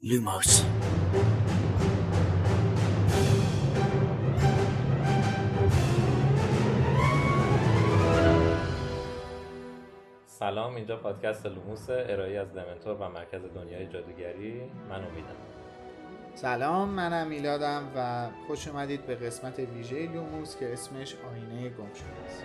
Lumos. سلام اینجا پادکست لوموس ارائه از دمنتور و مرکز دنیای جادوگری. من امیدم. سلام منم میلادم و خوش اومدید به قسمت ویژه لوموس که اسمش آینه گم شده است.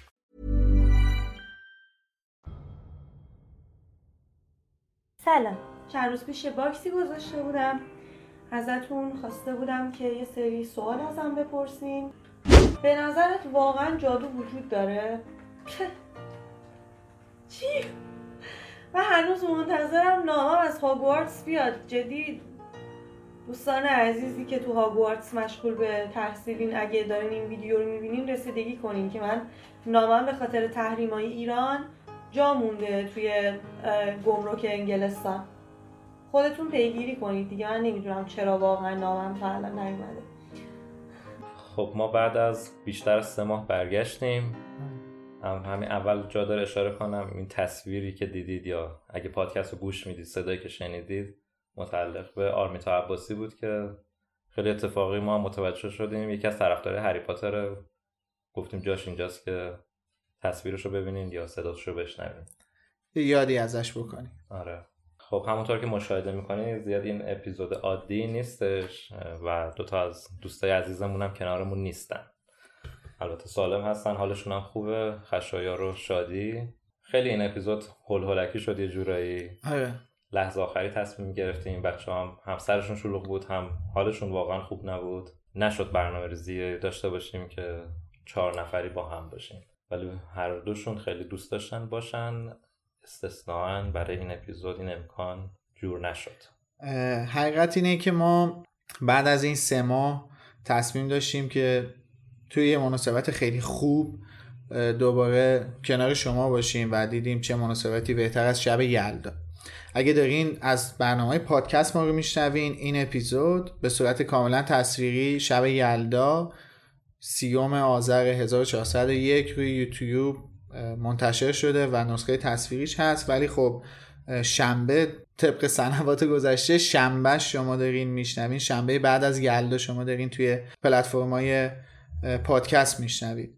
سلام. چند روز پیش باکسی گذاشته بودم. ازتون خواسته بودم که یه سری سوال ازم بپرسین. به نظرت واقعا جادو وجود داره؟ چی؟ من هنوز منتظرم نامم از هاگوارتس بیاد. جدی دوستان عزیزی که تو هاگوارتس مشغول به تحصیلین اگه دارین این ویدیو رو می‌بینین رسیدگی کنین که من نامم به خاطر تحریمای ایران جا مونده توی گمرک انگلستان. خودتون پیگیری کنید دیگه. من نمی‌دونم چرا واقعا نامم تا نیومده. خب ما بعد از بیشتر از سه ماه برگشتیم. هم همین اول جا داره اشاره کنم. این تصویری که دیدید یا اگه پادکست رو گوش می‌دید صدایی که شنیدید متعلق به آرمیتا عباسی بود که خیلی اتفاقی ما متوجه شدیم. یکی از طرفدارای هری پاتر گفتیم جاش اینجاست که تصویرش رو ببینید یا صداش رو بشنوید یادی ازش بکنید آره. خب همونطور که مشاهده می‌کنید زیاد این اپیزود عادی نیستش و دوتا از دوستای عزیزمون هم کنارمون نیستن. البته سالم هستن حالشون هم خوبه خشایار و شادی. خیلی این اپیزود هول هولکی شد یه جورایی. آره. لحظه آخری تصمیم گرفتیم بچه هم هم سرشون شلوغ بود هم حالشون واقعا خوب نبود. نشد برنامه ریزی داشته باشیم که چهار نفری با هم باشیم. ولی هر دوشون خیلی دوست داشتن باشن. استثناا برای این اپیزود این امکان جور نشد. حقیقت اینه که ما بعد از این سه ماه تصمیم داشتیم که توی یه مناسبت خیلی خوب دوباره کنار شما باشیم و دیدیم چه مناسبتی بهتر از شب یلدا. اگه دارین از برنامه پادکست ما رو میشنوین این اپیزود به صورت کاملا تصویری شب یلدا سیوم آذر 1401 روی یوتیوب منتشر شده و نسخه تصویریش هست. ولی خب شنبه طبق سنوات گذشته شنبه شما دارین میشنوین. شنبه بعد از یلدا شما دارین توی پلتفرم های پادکست میشنوید.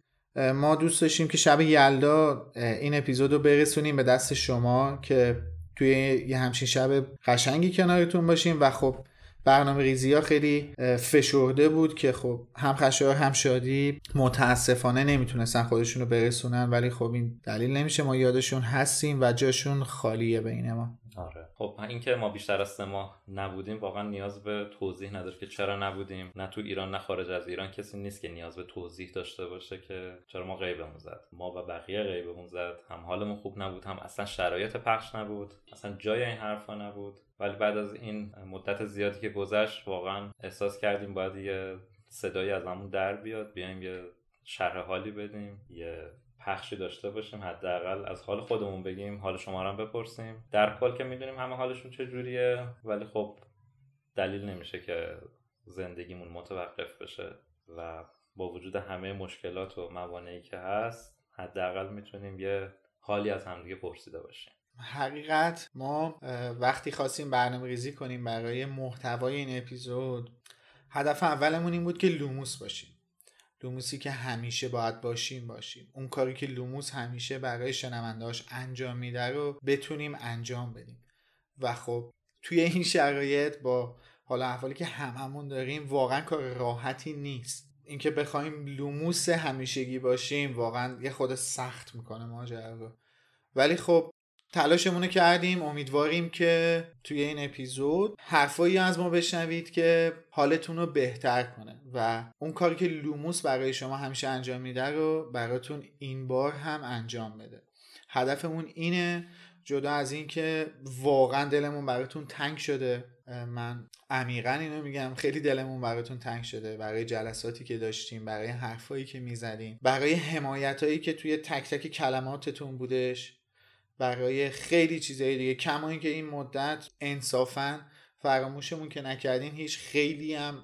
ما دوست داشتیم که شب یلدا این اپیزود رو برسونیم به دست شما که توی یه همچین شب قشنگی کنارتون باشیم. و خب برنامه ریزی ها خیلی فشرده بود که خب هم خشایار هم شادی متاسفانه نمی‌تونستن خودشون رو برسونن ولی خب این دلیل نمیشه. ما یادشون هستیم و جاشون خالیه بین ما. آره. خب اینکه ما بیشتر از سه ماه نبودیم واقعا نیاز به توضیح نداره که چرا نبودیم. نه تو ایران نه خارج از ایران کسی نیست که نیاز به توضیح داشته باشه که چرا ما غیبمون زد. ما و بقیه غیبمون زد. هم حالمون خوب نبود هم اصلا شرایط پخش نبود. اصلا جای این حرفا نبود. ولی بعد از این مدت زیادی که گذشت واقعا احساس کردیم باید یه صدایی از همون در بیاد. بیایم یه شرح حالی بدیم یه پخشی داشته باشیم حداقل از حال خودمون بگیم حال شما هم بپرسیم. در کل که می‌دونیم همه حالشون چجوریه ولی خب دلیل نمیشه که زندگیمون متوقف بشه و با وجود همه مشکلات و موانعی که هست حداقل می‌تونیم یه حالی از همدیگه پرسیده باشیم. حقیقت ما وقتی خواستیم برنامه ریزی کنیم برای محتوای این اپیزود هدف اولمون این بود که لوموس باشیم. لوموسی که همیشه باید باشیم باشیم. اون کاری که لوموس همیشه برای شنوندهاش انجام میده رو بتونیم انجام بدیم. و خب توی این شرایط با حالا احوالی که هممون داریم واقعا کار راحتی نیست. اینکه بخوایم لوموس همیشگی باشیم واقعا یه خورده سخت می‌کنه ماجرا رو. ولی خب تلاشمون کردیم امیدواریم که توی این اپیزود حرفایی از ما بشنوید که حالتون رو بهتر کنه و اون کاری که لوموس برای شما همیشه انجام میده رو براتون این بار هم انجام بده. هدفمون اینه جدا از این که واقعا دلمون براتون تنگ شده. من عمیقا اینو میگم خیلی دلمون براتون تنگ شده. برای جلساتی که داشتیم برای حرفایی که می‌زدیم برای حمایت هایی که توی تک تک کلماتتون بودش. برای خیلی چیزهای دیگه. کما اینکه این مدت انصافا فراموشمون که نکردین هیچ خیلی هم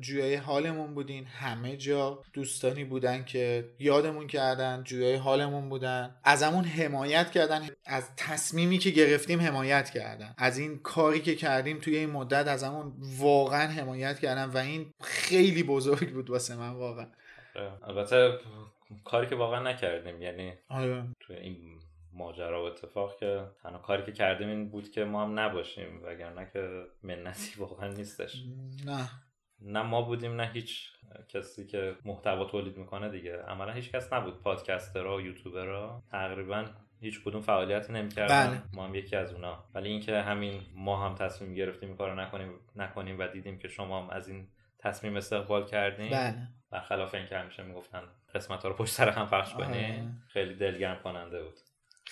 جویای حالمون بودین. همه جا دوستانی بودن که یادمون کردن جویای حالمون بودن. ازمون حمایت کردن. از تصمیمی که گرفتیم حمایت کردن. از این کاری که کردیم توی این مدت ازمون واقعا حمایت کردن و این خیلی بزرگ بود واسه من واقعا. البته کاری که واقعا نکردیم یعنی آره. توی این ماجرا و اتفاق که تنها کاری که کردیم این بود که ما هم نباشیم وگرنه که منتی واقعا نیستش. نه. نه ما بودیم نه هیچ کسی که محتوا تولید می‌کنه دیگه. عملا هیچ کس نبود. پادکسترها و یوتیوبرها تقریبا هیچ کدوم فعالیتی نمی‌کردن. بله. ما هم یکی از اونا. ولی اینکه همین ما هم تصمیم گرفتیم این کارو نکنیم نکنیم و دیدیم که شما هم از این تصمیم استقبال کردیم بله. برخلاف اینکه همیشه می‌گفتن قسمت ها رو پشت سر هم پخش. کنیم خیلی دلگرم کننده بود.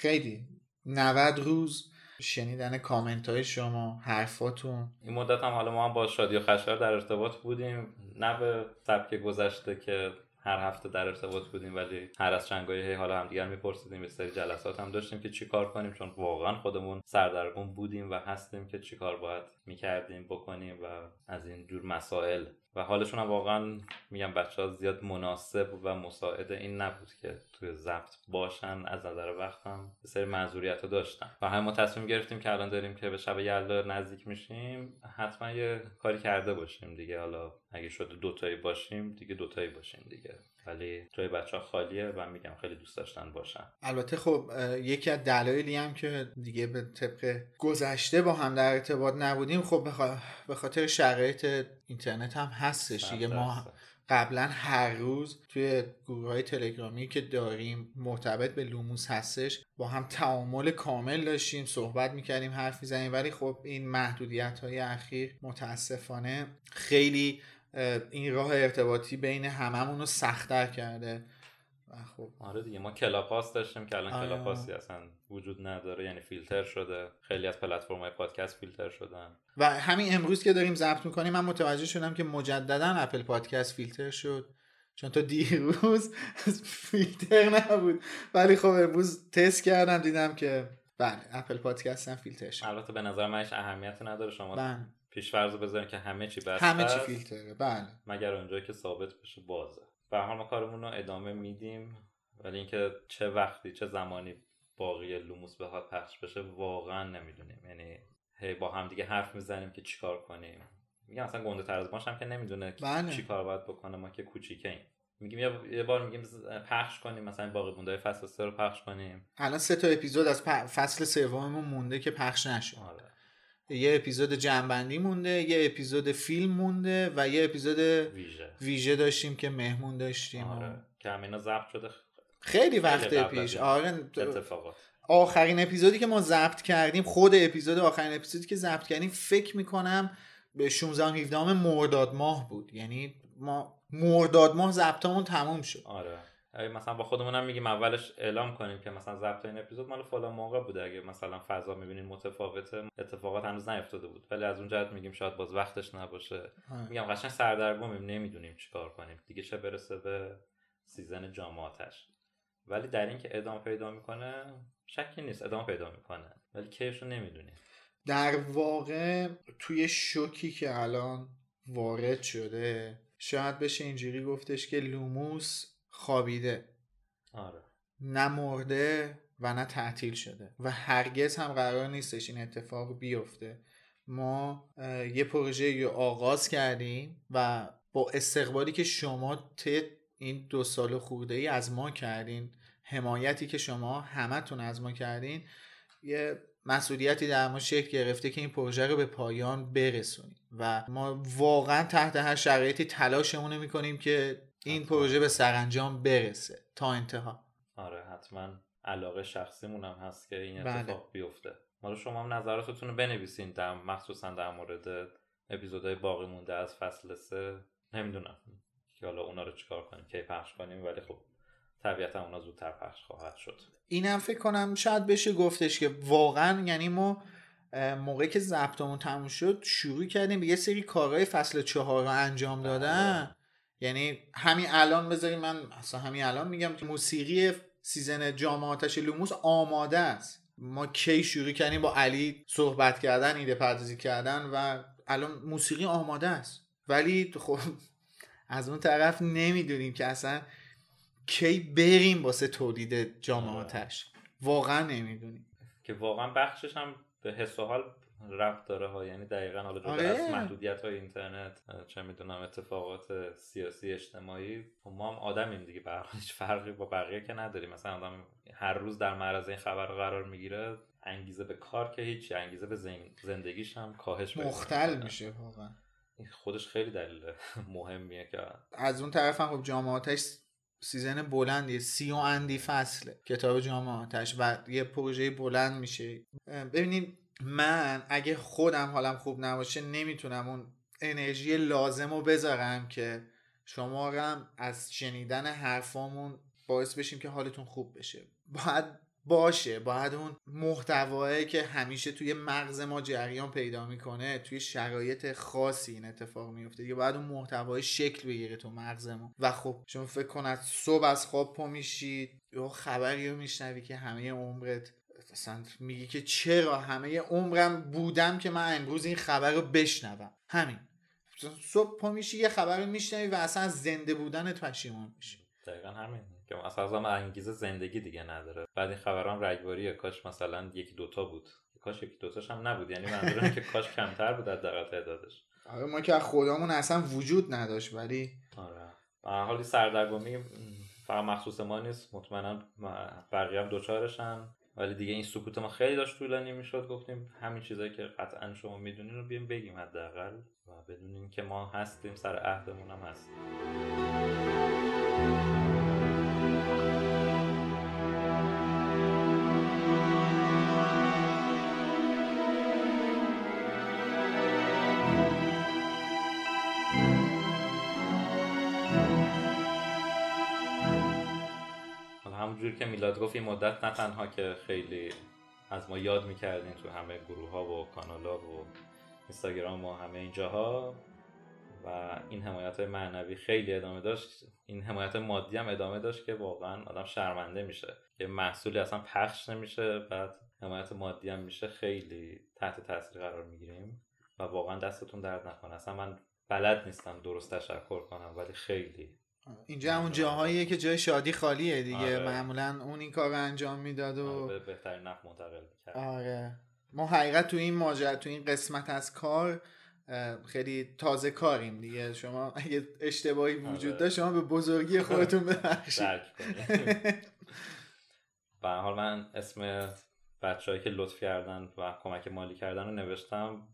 خیلی. 90 روز شنیدن کامنت های شما حرفاتون. این مدت هم حالا ما هم با شادی و خشایار در ارتباط بودیم. نه به سبک گذشته که هر هفته در ارتباط بودیم ولی هر از چنگای هی حالا همدیگر میپرسیدیم. یه سری جلسات هم داشتیم که چی کار کنیم چون واقعا خودمون سردرگم بودیم و هستیم که چی کار باید می‌کردیم بکنیم و از این جور مسائل. و حالشون هم واقعا میگم بچه ها زیاد مناسب و مساعد این نبود که توی ضبط باشن از نظر وقت هم یه سری معذوریت ها داشتن. و همه ما تصمیم گرفتیم که الان داریم که به شب یلدا نزدیک میشیم حتما یه کاری کرده باشیم دیگه. حالا اگه شده دوتایی باشیم دیگه دوتایی باشیم دیگه. ولی جای بچه ها خالیه و میگم خیلی دوست داشتن باشن. البته خب یکی از دلایلی هم که دیگه به طبق گذشته با هم در ارتباط نبودیم خب به خاطر شرایط اینترنت هم هستش. دیگه ما قبلا هر روز توی گروه های تلگرامی که داریم مرتبط به لوموس هستش با هم تعامل کامل داشتیم صحبت می‌کردیم حرف می‌زنیم. ولی خب این محدودیت های اخیر متاسفانه خیلی این راه ارتباطی بین هممون رو سختتر کرده. خب. آره دیگه ما کلاب هاوس داشتیم که الان آره. کلاب هاوسی اصلا وجود نداره یعنی فیلتر شده. خیلی از پلتفرم‌های پادکست فیلتر شدن. و همین امروز که داریم ضبط می‌کنیم من متوجه شدم که مجددا اپل پادکست فیلتر شد. چون تا دیروز فیلتر نبود. ولی خب امروز تست کردم دیدم که بله اپل پادکست هم فیلتر شد. البته به نظر من هیچ اهمیتی نداره شما بله. پیش فرض بذاریم که همه چی بسته همه چی فیلتره. بله. مگر اونجایی که ثابت بشه بازه. به هر حال ما کارمون رو ادامه میدیم. ولی اینکه چه وقتی چه زمانی باقی لوموس بخواد پخش بشه واقعا نمی‌دونیم. یعنی هی با هم دیگه حرف می‌زنیم که چیکار کنیم. میگم اصلا گنده تر از هم که نمی‌دونه بله. چی کار باید بکنه. ما که کوچیکیم میگیم یه- بار میگیم پخش کنیم. مثلا باقی مونده فصل سه رو پخش کنیم. الان سه تا اپیزود از پ- فصل سوممون مونده که پخش نشد آره. یه اپیزود جنبندی مونده یه اپیزود فیلم مونده و یه اپیزود ویژه. ویژه داشتیم که مهمون داشتیم. آره. که همینا ضبط شده. خیلی وقت پیش. آره اتفاقات. آخرین اپیزودی که ما ضبط کردیم خود اپیزود آخرین اپیزودی که ضبط کردیم فکر می‌کنم به 16 17 مرداد ماه بود. یعنی ما مرداد ماه ضبطمون تموم شد. آره. مثلا با خودمون هم میگیم اولش اعلام کنیم که مثلا ضبط این اپیزود مال فلان موقع بوده. اگه مثلا فضا می‌بینین متفاوته اتفاقات هنوز نیفتاده بود. ولی از اون جهت میگیم شاید باز وقتش نباشه. میگم قشنگ سردرگمیم نمی‌دونیم چیکار کنیم. دیگه چه برسه به season جام آتش. ولی در اینکه ادامه پیدا می‌کنه شکی نیست. ادامه پیدا می‌کنه. ولی کیفشو نمی‌دونیم. در واقع توی شوکی که الان وارد شده شاید بشه اینجوری گفتش که لوموس خوابیده. آره. نه مرده و نه تعطیل شده. و هرگز هم قرار نیستش این اتفاق بیفته. ما یه پروژه رو آغاز کردیم و با استقبالی که شما طی این دو سال خورده ای از ما کردین حمایتی که شما همتون از ما کردین یه مسئولیتی در ما شکل گرفته که این پروژه رو به پایان برسونیم. و ما واقعا تحت هر شرایطی تلاشمون می‌کنیم که این پروژه به سرانجام برسه. تا انتها. آره حتما. علاقه شخصیمون هم هست که این بله. اتفاق بیفته. حالا شما هم نظراتتون رو بنویسین در مخصوصا در مورد اپیزودهای باقی مونده از فصل سه. نمی‌دونم که حالا اونا رو چیکار کنیم کی پخش کنیم ولی خب طبیعتا اونا زودتر پخش خواهد شد. اینم فکر کنم شاید بشه گفتش که واقعا یعنی ما موقعی که ضبطمون تموم شد شروع کردیم به یه سری کارهای فصل چهار رو انجام دادن. یعنی همین الان بذاریم من اصلا همین الان میگم که موسیقی season جام آتش لوموس آماده است. ما کی شروع کردیم با علی صحبت کردن ایده پردازی کردن و الان موسیقی آماده است. ولی خب از اون طرف نمی‌دونیم که اصلا کی بریم واسه تولید جام آتش. واقعا نمی‌دونیم. که واقعا بخشش هم به حس و حال رفت داره ها یعنی دقیقا حالا جدا آره. از محدودیت های اینترنت چه می‌دونم اتفاقات سیاسی اجتماعی خب ما هم آدمیم دیگه به هیچ فرقی با بقیه که نداریم مثلا آدم هر روز در معرض این خبر قرار می‌گیره انگیزه به کار که هیچ انگیزه به زن- زندگیش هم کاهش مختل. میشه واقعا خودش خیلی دلیل مهمیه که از اون طرف هم خب جام آتش season بلندیه سی و اندی فصله کتاب جام آتش و یه پروژه بلند میشه ببینید من اگه خودم حالم خوب نباشه نمی‌تونم اون انرژی لازم رو بذارم که شما هم از شنیدن حرفامون باعث بشیم که حالتون خوب بشه. باید باشه باید اون محتوایی که همیشه توی مغز ما جریان پیدا می‌کنه توی شرایط خاصی این اتفاق میفته دیگه باید اون محتوای شکل بگیره تو مغز ما و خب شما فکر کن از صبح از خواب پا میشید یه خبری رو میشنوی که همه عمرت مثلا میگی که چرا همه عمرم بودم که من امروز این خبر رو بشنوم؟ همین. صبح پا میشی یه خبر رو میشنوی و اصلا از زنده بودنت پشیمون میشی. دقیقا همین که اصلا انگیزه زندگی دیگه نداره. بعد این خبران رگباریه کاش مثلا یکی دوتا بود. کاش یکی دوتاش هم نبود. یعنی منظور اینه که کاش کمتر بود حداقل تعدادش. آره ما که از خودمون اصلا وجود نداشت ولی آره. به هر حال این سردرگمی فقط مخصوص ما نیست. مطمئنا بقیه هم دوچارشن. ولی دیگه این سکوت ما خیلی داشت طولانی می‌شد. گفتیم همین چیزایی که قطعا شما می‌دونین رو بیایم بگیم حداقل و بدونیم که ما هستیم سر عهدمون هم هستیم. حالا همونجوری که میلاد گفت این مدت نه تنها که خیلی از ما یاد می‌کردین تو همه گروه ها و کانال ها و اینستاگرام و همه اینجاها و این حمایت های معنوی خیلی ادامه داشت. این حمایت مادی هم ادامه داشت که واقعا آدم شرمنده میشه. که محصولی اصلا پخش نمیشه بعد حمایت مادی هم میشه. خیلی تحت تاثیر قرار می‌گیریم و واقعا دستتون درد نکنه. اصلا من بلد نیستم درست تشکر کنم ولی خیلی اینجا همون جاهاییه که جای شادی خالیه دیگه. آره. معمولا اون این کار رو انجام می‌داد و به بهترین نفع منتقل می‌کرد. آره. ما حقیقت تو این ماجرا تو این قسمت از کار خیلی تازه کاریم دیگه. شما اگه اشتباهی وجود آره. داشت شما به بزرگی خودتون ببخشید. به هر حال من اسم بچههایی که لطف کردن و کمک مالی کردن رو نوشتم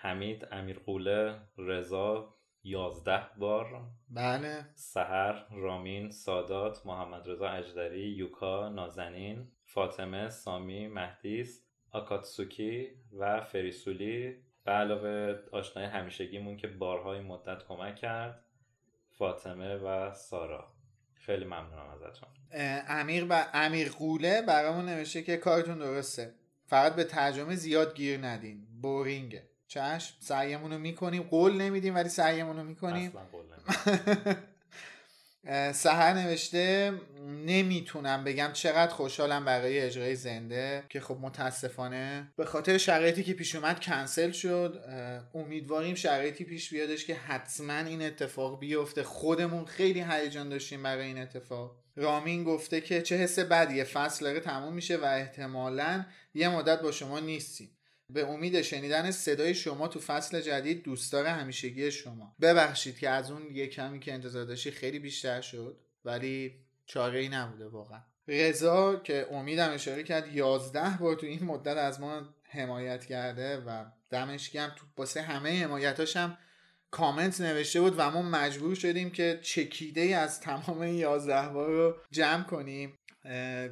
حمید امیر قوله رضا یازده بار. بله. سهر رامین سادات محمد رضا اجدری یوکا نازنین فاطمه سامی مهدیس آکاتسوکی و فریسولی. به علاوه آشنای همیشگیمون که بارهای مدت کمک کرد فاطمه و سارا. خیلی ممنونم ازتون. امیر و امیر قوله برامون نوشته که کارتون درسته. فقط به ترجمه زیاد گیر ندین. بورینگه. چشم سعیمون رو می‌کنیم. قول نمیدیم ولی سعیمون رو می‌کنیم. سهر نوشته نمی‌تونم بگم چقدر خوشحالم برای اجرای زنده که خب متاسفانه به خاطر شرایطی که پیش اومد کنسل شد. امیدواریم شرایطی پیش بیادش که حتما این اتفاق بیفته. خودمون خیلی هیجان داشتیم برای این اتفاق. رامین گفته که چه حس بدیه. فصل داره تموم میشه و احتمالا یه مدت با شما نیستیم. به امید شنیدن صدای شما تو فصل جدید دوستدار همیشگی شما. ببخشید که از اون یه کمی که انتظار داشتی خیلی بیشتر شد ولی چاره ای نبوده واقعا. رضا که امیدم اشاره کرد 11 بار تو این مدت از ما حمایت کرده و دمش گرم. تو واسه همه حمایتاش هم کامنت نوشته بود و ما مجبور شدیم که چکیده از تمام این 11 بار رو جمع کنیم.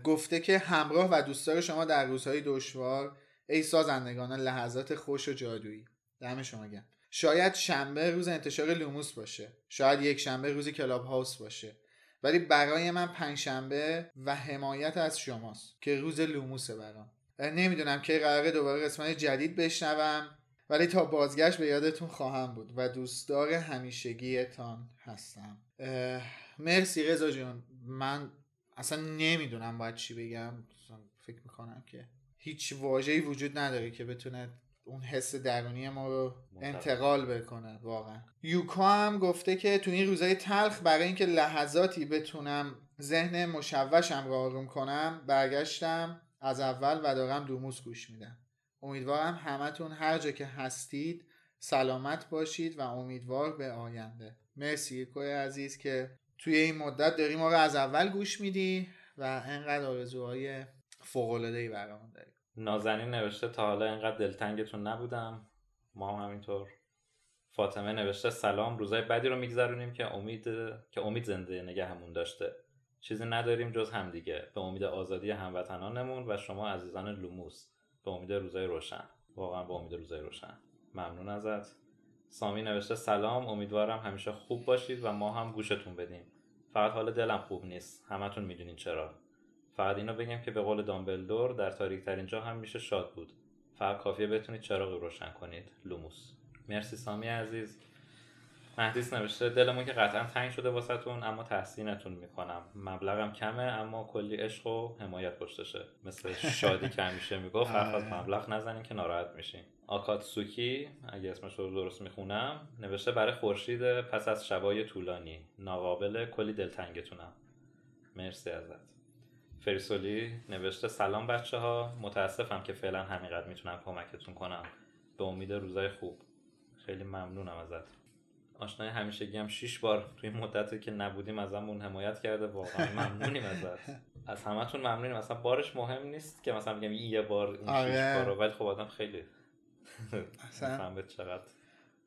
گفته که همراه و دوستدار شما در روزهای دشوار ای سازندگان لحظات خوش و جادویی. دم شما گرم. شاید شنبه روز انتشار لوموس باشه. شاید یک شنبه روز کلاب هاوس باشه. ولی برای من پنجشنبه و حمایت از شماست که روز لوموسه برام. نمی‌دونم که قراره دوباره قسمت جدید بشنوم ولی تا بازگشت به یادتون خواهم بود و دوستدار همیشگیتان هستم. مرسی رضا جون. من اصلا نمی‌دونم باید چی بگم. فکر می‌کنم که هیچ واژه‌ای وجود نداره که بتونه اون حس درونی ما رو. انتقال بکنه واقعا. یوکا هم گفته که تو این روزای تلخ برای اینکه لحظاتی بتونم ذهن مشوشم رو آروم کنم برگشتم از اول و دارم دوموس گوش میدم. امیدوارم همتون هر جا که هستید سلامت باشید و امیدوار به آینده. مرسی یوکای عزیز که توی این مدت داری ما رو از اول گوش میدی و انقدر آرزوهای فوق‌العاده‌ای برامون داری. نازنین نوشته تا حالا اینقدر دلتنگتون نبودم. ما هم همینطور. فاطمه نوشته سلام روزای بدی رو میگذرونیم که امید که امید زنده نگهمون داشته. چیزی نداریم جز همدیگه. به امید آزادی هموطنانمون و شما عزیزان لوموس. به امید روزای روشن. واقعا به امید روزای روشن. ممنون ازت. سامی نوشته سلام امیدوارم همیشه خوب باشید و ما هم گوشتون بدیم. فقط حال دلم خوب نیست. همتون می‌دونین چرا. فقط اینو بگم که به قول دامبلدور در تاریک ترین جا هم میشه شاد بود. فقط کافیه بتونید چراغی روشن کنید. لوموس. مرسی سامی عزیز. مهدیس نوشته دلمون که قطعا تنگ شده واسهتون اما تحسینتون می‌کنم. مبلغم کمه اما کلی عشق و حمایت پشتشه. مثل شادی که همیشه می‌گفت حرف مبلغ نزنین که ناراحت میشین. آکاتسوکی اگه اسمش رو درست می‌خونم نوشته برای خورشید پس از شبای طولانی ناقابل کلی دلتنگتونم. مرسی ازت. فریسولی نوشته سلام بچه ها متاسفم که فعلا همینقدر می‌تونم کمکتون کنم. به امید روزای خوب. خیلی ممنونم ازت آشنای همیشگی هم شیش بار توی این مدتی که نبودیم ازمون حمایت کرده. واقعا ممنونیم ازت. از همتون ممنونیم. اصلا بارش مهم نیست که مثلا بگم یه بار این آره. شیش بار رو ولی خب آدم خیلی اصلا چقدر.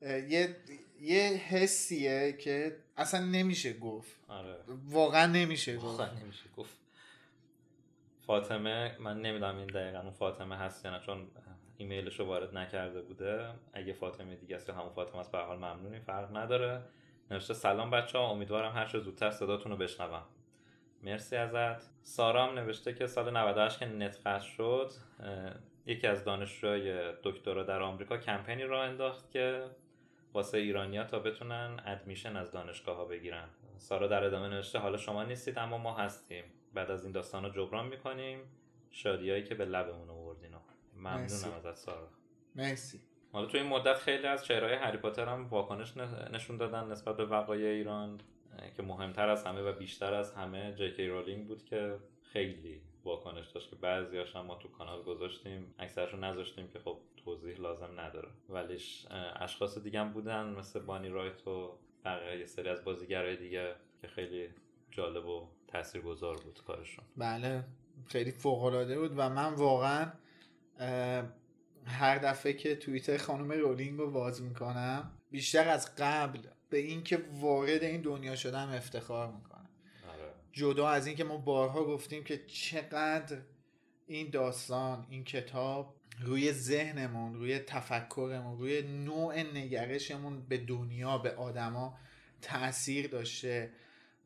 یه یه حسیه که اصلا نمیشه گفت. آره. واقعا نمیشه گفت. واقعا نمیشه گفت. فاطمه من نمی‌دونم این دقیقا اون فاطمه هست یا نه چون ایمیلش رو وارد نکرده بوده. اگه فاطمه دیگه است یا همون فاطمه است به حال ممنونیم فرق نداره. نوشته سلام بچه ها امیدوارم هر چه زودتر صداتون رو بشنوم. مرسی ازت. سارام نوشته که سال 98 که نت شد یکی از دانشجوهای دکترا در آمریکا کمپینی را انداخت که واسه ایرانیا تا بتونن ادمیشن از دانشگاه ها بگیرن. سارا در ادامه نوشته حالا شما نیستید اما ما هستیم. بعد از این داستان رو جبران می‌کنیم. شادیایی که به لبمون آوردین. ممنونم ازت سارا. مرسی. حالا تو این مدت خیلی از چهرهای هری پاتر هم واکنش نشون دادن نسبت به وقایع ایران که مهمتر از همه و بیشتر از همه جی رولینگ بود که خیلی واکنش داشت که بعضیاش هم ما تو کانال گذاشتیم. اکثرشو نذاشتیم که خب توضیح لازم نداره. ولیش اشخاص دیگه هم بودن مثل بانی رایت و بقیه یه سری از بازیگرای دیگه که خیلی جالب و تاثیرگذار بود کارشون. بله خیلی فوق العاده بود و من واقعا هر دفعه که توییتر خانم رولینگ رو باز می‌کنم بیشتر از قبل به اینکه وارد این دنیا شدم افتخار می‌کنم. آره. جدا از اینکه ما بارها گفتیم که چقدر این داستان این کتاب روی ذهنمون روی تفکرمون روی نوع نگرشمون به دنیا به آدما تاثیر داشته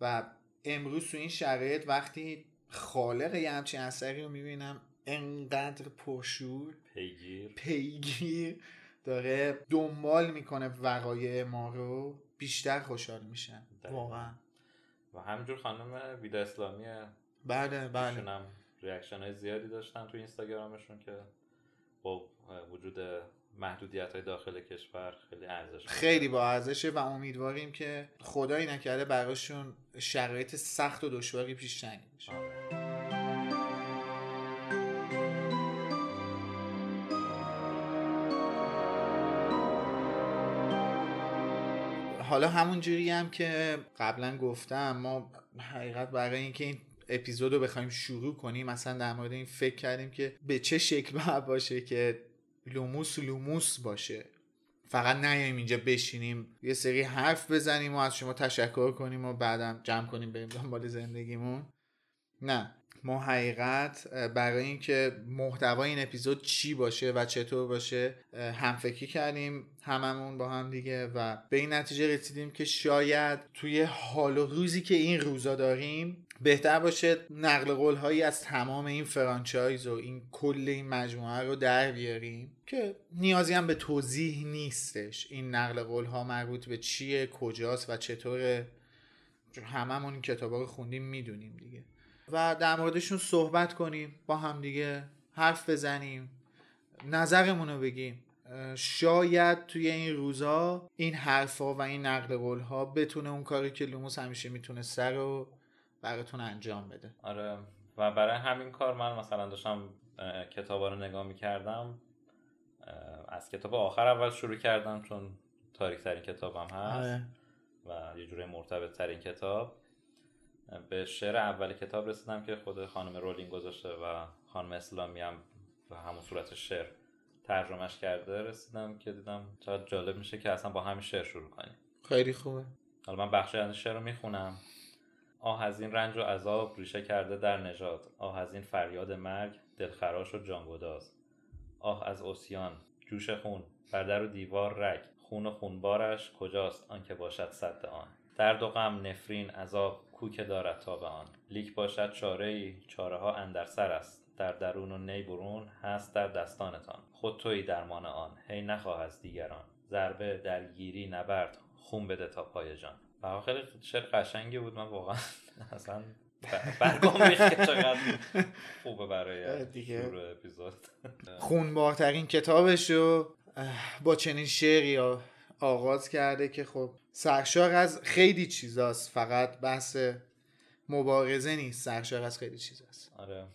و امروز تو این شرایط وقتی خالق یه همچین اثری رو می‌بینم انقدر پرشور پیگیر. پیگیر داره دنبال می‌کنه وقایع ما رو بیشتر خوشحال میشن. دقیقاً. واقعا. و همینجور خانم ویدا اسلامی بله. بله ریاکشن های زیادی داشتن تو اینستاگرامشون که با وجود محدودیت های داخل کشور خیلی ارزش خیلی با ارزشه و امیدواریم که خدایی نکرده براشون شرایط سخت و دشواری پیش نیاد حالا همون جوری هم که قبلا گفتم ما حقیقت برای اینکه این اپیزود رو بخوایم شروع کنیم مثلا در مورد این فکر کردیم که به چه شکل باید باشه که لوموس لوموس باشه. فقط نیایم اینجا بشینیم یه سری حرف بزنیم و از شما تشکر کنیم و بعدم جمع کنیم بریم دنبال زندگیمون. نه ما حقیقت برای اینکه محتوای این اپیزود چی باشه و چطور باشه همفکری کردیم هممون با هم دیگه و به این نتیجه رسیدیم که شاید توی حال و روزی که این روزا داریم بهتر باشه نقل قول هایی از تمام این franchise و این کل این مجموعه رو در بیاریم که نیازی هم به توضیح نیستش این نقل قول ها مربوط به چیه کجاست و چطوره هممون این کتابا رو خوندیم می‌دونیم دیگه. و در موردشون صحبت کنیم با هم دیگه حرف بزنیم نظرمون رو بگیم. شاید توی این روزا این حرفا و این نقل قول ها بتونه اون کاری که لوموس همیشه می‌تونسته رو براتون انجام بده. آره. و برای همین کار من مثلا داشتم کتابا رو نگاه می‌کردم. از کتاب آخر اول شروع کردم چون تاریک ترین کتابم هست. آره. و یه جوری مرتبط ترین کتاب. به شعر اول کتاب رسیدم که خود خانم رولینگ گذاشته و خانم اسلامی هم به همون صورت شعر ترجمهش کرده. رسیدم که دیدم چقدر جالب میشه که اصلا با همین شعر شروع کنیم. خیلی خوبه. حالا من بخشی از شعر رو می‌خونم. آه از این رنج و عذاب ریشه کرده در نژاد. آه از این فریاد مرگ دلخراش و جانگداز. آه از اوسیان جوش خون بر در و دیوار رگ. خون و خونبارش کجاست؟ آنکه باشد صد آن. درد و غم نفرین عذاب کوکه دارد تا به آن. لیک باشد چاره ای چاره ها اندر سر است. در درون و نی برون هست در دستانتان. خود توی درمان آن. هی نخواه از دیگران. ضربه درگیری نبرد. خون بده تا پای جان. خیلی شعر قشنگی بود. من واقعا اصلا برگام ریخت چقدر خوبه برای دیگه. شروع اپیزود. خونبارترین کتابش رو با چنین شعری آغاز کرده که خب سرشار از خیلی چیزاست. فقط بحث مبارزه نیست. سرشار از خیلی چیزاست. آره.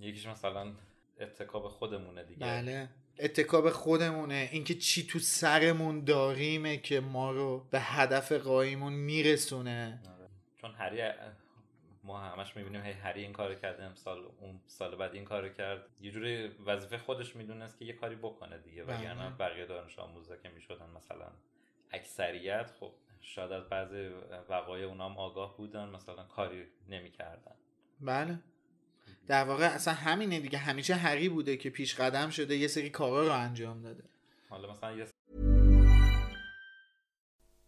یکیش مثلا اتکاب خودمونه دیگه. بله. اتکاب خودمونه. اینکه چی تو سرمون داریمه که ما رو به هدف قایمون میرسونه. آره. چون هری ما همش می‌بینیم هی هری این کار کرد امسال اون سال بعد این کار کرد. یه جوری وظیفه خودش می‌دونست که یه کاری بکنه دیگه. بله. وگرنه بقیه دانش آموزا که می‌شدن مثلا اکثریت خب شاید از بعضی وقایع اونام آگاه بودن مثلا کاری نمی‌کردن. بله. در واقع اصلا همینه دیگه. همیشه هری بوده که پیش قدم شده یه سری کارا رو انجام داده. حالا مثلا یه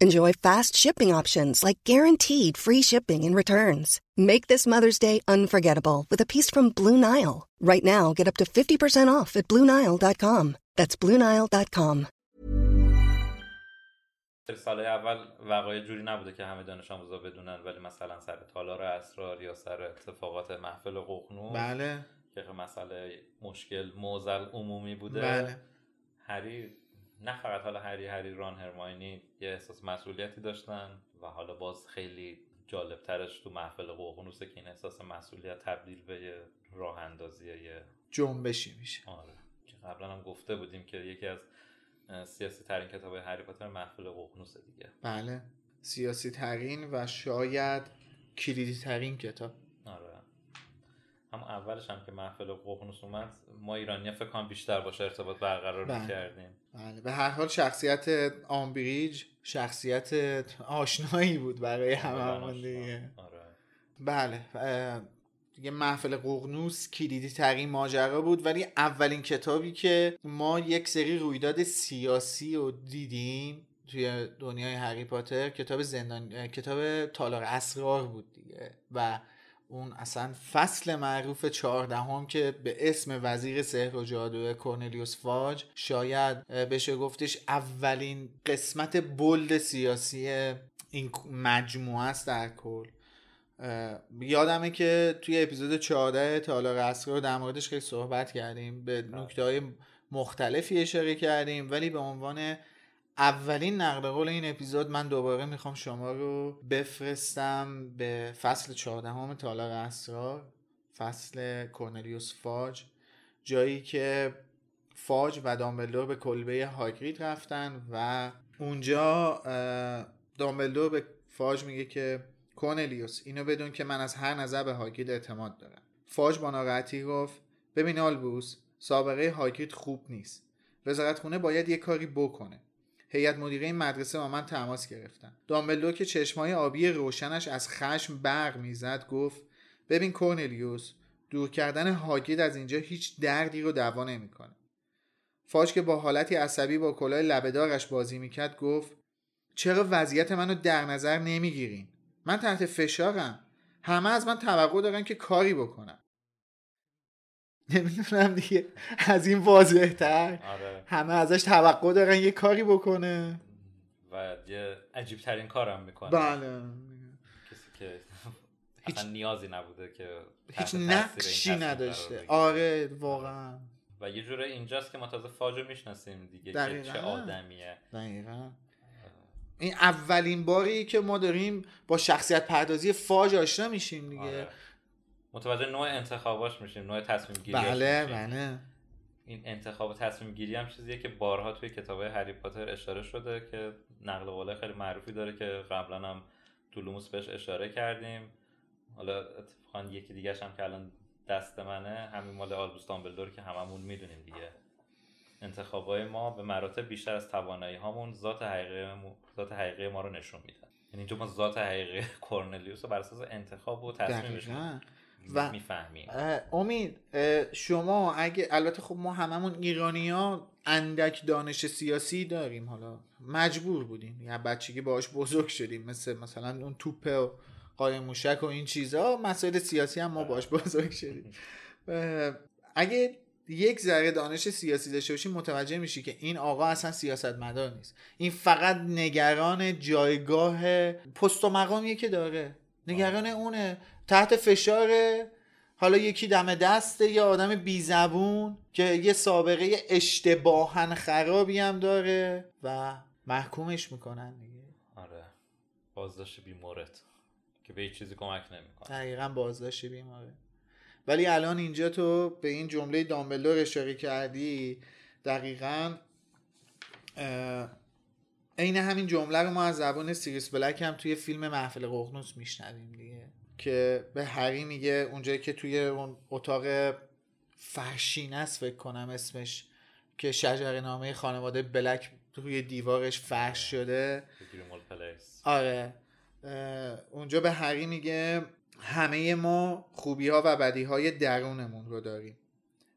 Enjoy fast shipping options like guaranteed free shipping and returns. Make this Mother's Day unforgettable with a piece from Blue Nile. Right now, get up to 50% off at BlueNile.com. That's BlueNile.com. سال اول وقایع جوری نبوده که همه دانش آموزا بدونن ولی مثلا سر تالار اسرار یا سر اتفاقات محفل ققنوس بله که مسئله مشکل موزل عمومی بوده بله هری نه فقط حالا هری هری ران هرماینی یه احساس مسئولیتی داشتن و حالا باز خیلی جالب ترش تو محفل ققنوسه که این احساس مسئولیت تبدیل به یه راه اندازی یه جنبشی میشه. آره که قبلا هم گفته بودیم که یکی از سیاسی ترین کتاب هری پاتر محفل ققنوس دیگه. بله. سیاسی ترین و شاید کلیدی ترین کتاب. هم اولش هم که محفل ققنوس اومد ما ایرانی فکر کنم بیشتر باشه ارتباط برقرار بله. می‌کردیم. بله. به هر حال شخصیت آمبریج شخصیت آشنایی بود برای هممون دیگه. آره. بله. دیگه محفل ققنوس کلیدی ترین ماجرا بود ولی اولین کتابی که ما یک سری رویداد سیاسی رو دیدیم توی دنیای هری پاتر کتاب زندان کتاب تالار اسرار بود دیگه. و اون اصلا فصل معروف چهاردهم که به اسم وزیر سحر و جادو کورنلیوس فاج شاید بشه گفتش اولین قسمت بلد سیاسی این مجموعه است در کل. یادمه که توی اپیزود 14 تالار اسرار در موردش خیلی صحبت کردیم به نکته های مختلفی اشاره کردیم ولی به عنوان اولین نقل قول این اپیزود من دوباره می‌خوام شما رو بفرستم به فصل 14 تالار اسرار فصل کورنلیوس فاج جایی که فاج و دامبلدور به کلبه هاگرید رفتن و اونجا دامبلدور به فاج میگه که کورنلیوس اینو بدون که من از هر نظر به هاگرید اعتماد دارم. فاج با ناراحتی گفت ببین آلبوس سابقه هاگرید خوب نیست. وزارتخونه باید یه کاری بکنه. هیئت مدیره این مدرسه با من تماس گرفتن. دامبلدور که چشمای آبی روشنش از خشم برق می‌زد گفت ببین کورنلیوس دور کردن هاگرید از اینجا هیچ دردی رو دوا نمی‌کنه. فاج که با حالتی عصبی با کلاه لبهدارش بازی می‌کرد گفت چرا وضعیت منو در نظر نمی‌گیرین؟ من تحت فشارم. همه از من توقع دارن که کاری بکنم. نمی‌دونم دیگه. از این واضح تر آره. همه ازش توقع دارن یه کاری بکنه. و یه عجیب ترین کارم می‌کنه. بله. کسی که هیچ- اصلا نیازی نبوده که هیچ نقشی نداشته. آره واقعا. و یه جوره اینجاست که ما تازه فاجو می‌شناسیم دیگه که. چه آدمیه. دقیقا. این اولین باری که ما داریم با شخصیت پردازی فاج آشنا میشیم دیگه. آره. متوجه نوع انتخاباش میشیم نوع تصمیم گیری بله بله. این انتخاب و تصمیم گیری هم چیزیه که بارها توی کتاب هری پاتر اشاره شده که نقل قوله خیلی معروفی داره که قبلا هم تو لوموس بهش اشاره کردیم. حالا اتفاقا یکی دیگه هم که الان دست منه همین مال آلبوس دامبلدور که هممون می‌دونیم دیگه. انتخابای ما به مراتب بیشتر از توانایی هامون ذات حقیقی مو- ذات حقیقی ما رو نشون میدن. یعنی اینجا ما ذات حقیقی کورنلیوس رو بر اساس انتخاب و تصمیمش و- می‌فهمیم. امید شما اگه البته خب ما هممون ایرانی ها اندک دانش سیاسی داریم حالا مجبور بودیم. یا بچگی باهاش بزرگ شدیم مثل مثلا اون توپه و قایم موشک و این چیزها مسائل سیاسی هم ما باهاش بزرگ شدیم. اگه یک ذره دانش سیاسی داشته باشی متوجه میشی که این آقا اصلا سیاستمدار نیست. این فقط نگران جایگاه پست و مقامیه که داره. نگران اونه. تحت فشار حالا یکی دم دسته یا آدم بی زبون که یه سابقه اشتباهن خرابی هم داره و محکومش می‌کنن دیگه. آره. بازداشت بیمورد. که به هیچ چیزی کمک نمی‌کنه. دقیقا بازداشت بیماره ولی الان اینجا تو به این جمله دامبلدور اشاره کردی دقیقا عین همین جمله رو ما از زبان سیریس بلک هم توی فیلم محفل ققنوس میشنویم دیگه. که به هری میگه اونجایی که توی اون اتاق فرشین است فکر کنم اسمش که شجره نامه خانواده بلک روی دیوارش فرش شده. آره. اونجا به هری میگه همه ما خوبی ها و بدی های درونمون رو داریم.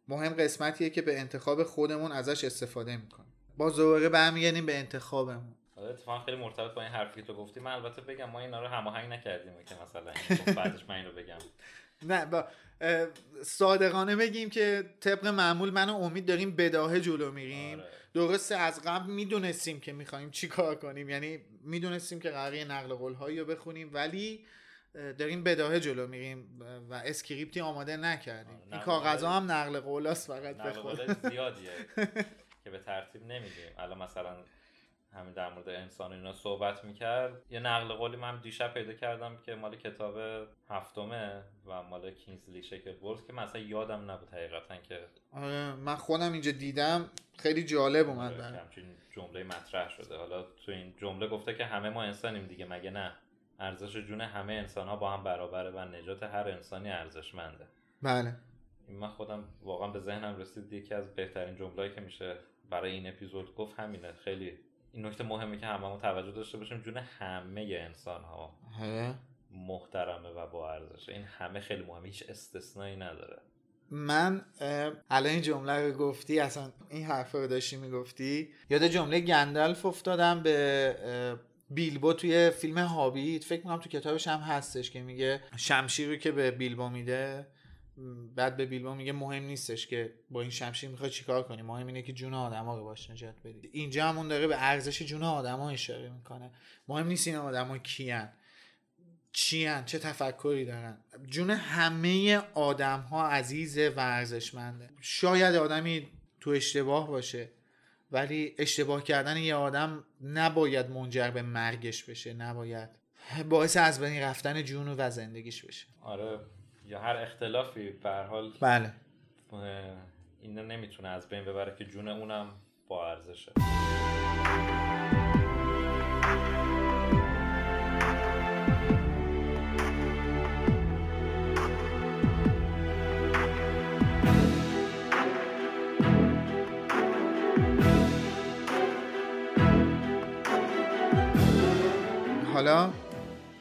مهم قسمتیه که به انتخاب خودمون ازش استفاده می‌کنیم. با دوباره برمیگردیم به انتخابمون. آره اتفاقا خیلی مرتبط با این حرفی که تو گفتی. من البته بگم ما اینا رو هماهنگ نکردیم که مثلا خب بعدش من اینو بگم. نه با صادقانه بگیم که طبق معمول من و امید داریم بداهه جلو میریم. آره. درسته از قبل می‌دونستیم که می‌خوایم چی کار کنیم. یعنی می‌دونستیم که قراره نقل قول هایی رو بخونیم ولی داریم بداهه جلو میریم و اسکریپتی آماده نکردیم. آره، این کاغذها هم نقل قول هست فقط نقل قول زیادیه. که به ترتیب نمیگیم. الان مثلا همین در مورد انسان اینا صحبت می‌کرد. یه نقل قولی من دیشب پیدا کردم که مال کتاب هفتمه و مال کینزلی شکل که مثلا یادم نبود حقیقتا که آره من خودم اینجا دیدم. خیلی جالب اومد آره همچین جمله مطرح شده. حالا تو این جمله گفته که همه ما انسانیم دیگه مگه نه؟ ارزش جون همه انسان ها با هم برابره و نجات هر انسانی ارزشمنده. بله. من خودم واقعا به ذهنم رسید یکی از بهترین جملهایی که میشه برای این اپیزود گفت همینه. خیلی این نکته مهمه که هممون توجه داشته باشیم جون همه انسان ها محترمه و با ارزشه. این همه خیلی مهمه. هیچ استثنایی نداره. من الان این جمله رو گفتی اصلا این حرف رو داشتی می‌گفتی؟ یاد جمله گندالف افتادم به بیلبو توی فیلم هابیت. فکر می‌کنم تو کتابش هم هستش که میگه شمشیر رو که به بیلبو میده. بعد به بیلبو میگه مهم نیستش که با این شمشیر می‌خوای چیکار کنی. مهم اینه که جون آدما رو باش نجات بدی. اینجا همون داره به ارزش جون آدما اشاره می‌کنه. مهم نیست این آدما کیان. چیان؟ چه تفکری دارن؟ جون همه آدم ها عزیز و ارزشمنده. شاید آدمی تو اشتباه باشه ولی اشتباه کردن یه آدم نباید منجر به مرگش بشه نباید. باعث از بین رفتن جون و زندگیش بشه. آره. یا هر اختلافی به حال بله. اینو نمی‌تونه از بین ببره که جون اونم با ارزشه. حالا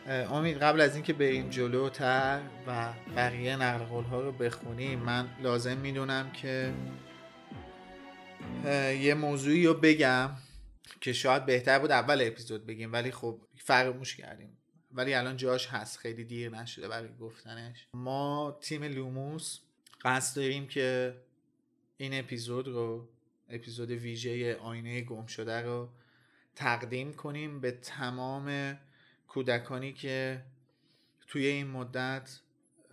امید قبل از اینکه بریم جلوتر و بقیه نقل قول ها رو بخونیم من لازم می‌دونم که یه موضوعی رو بگم که شاید بهتر بود اول اپیزود بگیم ولی خب فراموش کردیم. ولی الان جاش هست خیلی دیر نشده برای گفتنش. ما تیم لوموس قصد داریم که این اپیزود رو اپیزود ویژه آینه گم شده رو تقدیم کنیم به تمام کودکانی که توی این مدت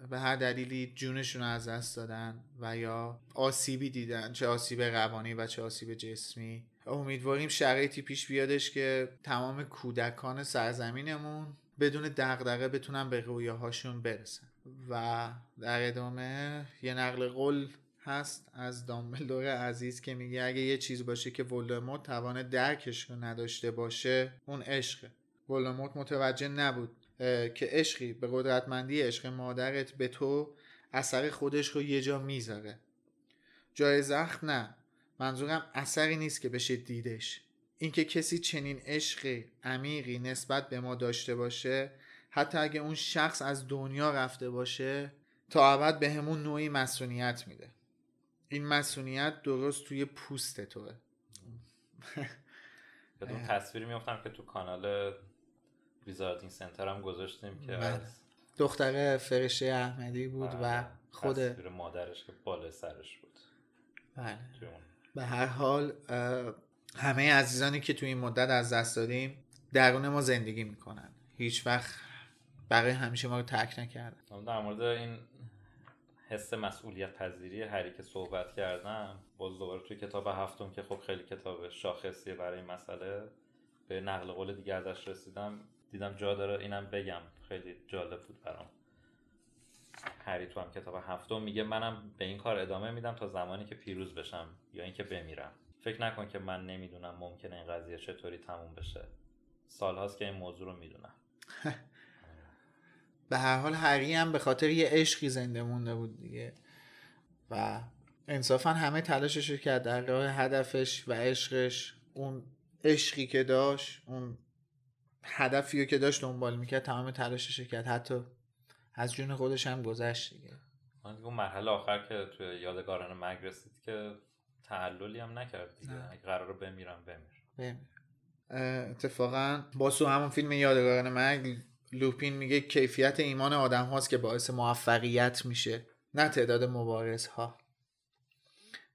به هر دلیلی جونشون رو از دست دادن و یا آسیبی دیدن چه آسیب روانی و چه آسیب جسمی. امیدواریم شرایطی پیش بیادش که تمام کودکان سرزمینمون بدون دغدغه بتونن به رویاهاشون برسن. و در ادامه یه نقل قول هست از دامبلدور عزیز که میگه اگه یه چیز باشه که ولدمورت توان درکش رو نداشته باشه اون عشقه. ولدمورت متوجه نبود که عشقی به قدرتمندی عشق مادرت به تو اثر خودش رو یه جا می‌ذاره. جای زخم نه منظورم اثری نیست که بشه دیدش. اینکه کسی چنین عشق عمیقی نسبت به ما داشته باشه حتی اگه اون شخص از دنیا رفته باشه تا ابد به همون نوعی مسئولیت میده. این مسئولیت درست توی پوست توه. اون تصویری میفتم که تو کانال ویزاردینگ سنتر هم گذاشتیم که بله. از دختر فرشه احمدی بود و بله. خود مادرش که بالا سرش بود. بله. به هر حال همه عزیزانی که تو این مدت از دست دادیم درون ما زندگی می‌کنن. هیچ وقت برای همیشه ما رو ترک نکردن. در مورد این حس مسئولیت پذیری هری که صحبت کردم باز دوباره توی کتاب هفتم که خب خیلی کتاب شاخصیه برای این مسئله به نقل قول دیگه ازش رسیدم. دیدم جا داره اینم بگم. خیلی جالب بود برام. هری تو هم کتاب هفتم میگه منم به این کار ادامه میدم تا زمانی که پیروز بشم یا اینکه بمیرم. فکر نکن که من نمی‌دونم ممکنه این قضیه چطوری تموم بشه. سالهاست که این موضوع رو می‌دونم. به هر حال هری هم به خاطر یه عشقی زنده مونده بود دیگه. و انصافا همه تلاشش رو کرد در راه هدفش و عشقش. اون عشقی که داشت اون هدفی رو که داشت دنبال می‌کرد تمام تلاشش کرد حتی از جون خودش هم گذشت دیگه. اون مرحله آخر که توی یادگاران مرگ رسید که تعللی هم نکرد دیگه. اگه قرار بمیرم بمیر. بمیر. اتفاقا با سو همون فیلم یادگاران مرگ لوپین میگه کیفیت ایمان آدم هاست که باعث موفقیت میشه نه تعداد مبارز ها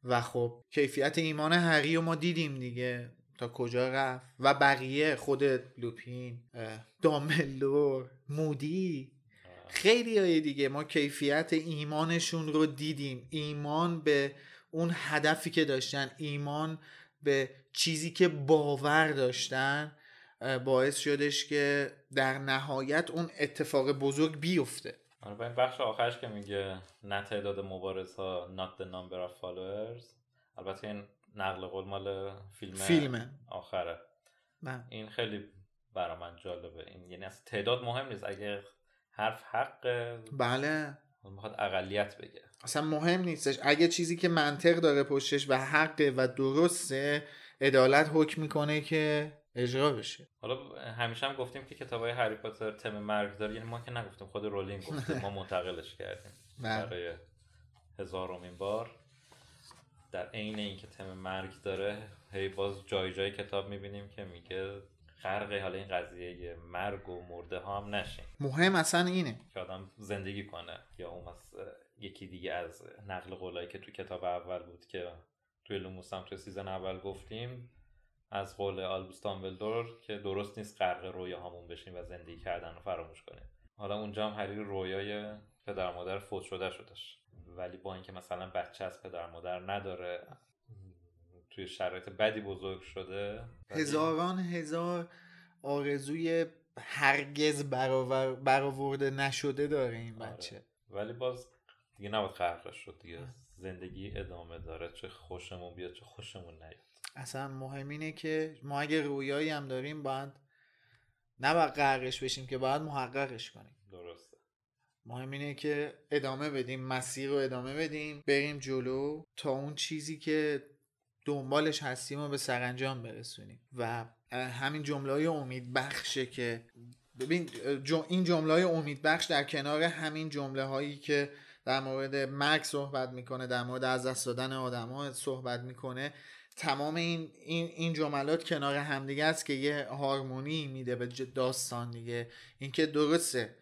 و خب کیفیت ایمان هری رو ما دیدیم دیگه. تا کجا رفت؟ و بقیه خود لوپین اه، دامبلدور مودی. خیلی های دیگه. ما کیفیت ایمانشون رو دیدیم. ایمان به اون هدفی که داشتن. ایمان به چیزی که باور داشتن. باعث شدش که در نهایت اون اتفاق بزرگ بیفته. آره با این بخش آخرش که میگه نه تعداد مبارز ها not the number of followers. البته این نقل قول مال فیلم فیلمه. آخره. من این خیلی برا من جالبه. این یعنی اصلا تعداد مهم نیست. اگه حرف حق بله. می‌خواد اقلیت بگه. اصلا مهم نیستش. اگه چیزی که منطق داره پشتش و حقه و درسته عدالت حکم می‌کنه که اجرا بشه. حالا همیشه هم گفتیم که کتاب های هری پاتر تم مرگ داره. یعنی ما که نگفتیم خود رولینگ گفته ما منتقلش کردیم. بله. برای هزارمین بار. در عین اینکه تم مرگ داره هی باز جای جای کتاب می‌بینیم که میگه غرق حالا این قضیه مرگ و مرده ها هم نشین مهم اصلا اینه. که آدم زندگی کنه یا اون از یکی دیگه از نقل قولایی که تو کتاب اول بود که توی لوموس هم توی season اول گفتیم از قول آلبوس دامبلدور که درست نیست غرق رویاهامون بشیم و زندگی کردن رو فراموش کنیم. حالا اونجا هم هری رویای پدر مادر فوت شده شدش ولی با اینکه مثلا بچه از پدر مادر نداره توی شرایط بدی بزرگ شده هزاران هزار آرزوی هرگز برآور- برآورده نشده داره این آره. بچه. ولی باز دیگه نباید غرقش شد دیگه. زندگی ادامه داره چه خوشمون بیاد چه خوشمون نیاد. اصلا مهم اینه که ما اگه رویایی هم داریم باید نباید غرقش بشیم که باید محققش کنیم. درسته. مهم اینه که ادامه بدیم مسیر رو ادامه بدیم بریم جلو تا اون چیزی که دنبالش هستیم رو به سرانجام برسونیم. و همین جمله های امید بخشه که ببین این جمله های امید بخش در کنار همین جمله هایی که در مورد مرگ صحبت می‌کنه در مورد از دست دادن آدم صحبت می‌کنه تمام این این این جملات کنار همدیگه است که یه هارمونی میده به داستان دیگه. اینکه درسته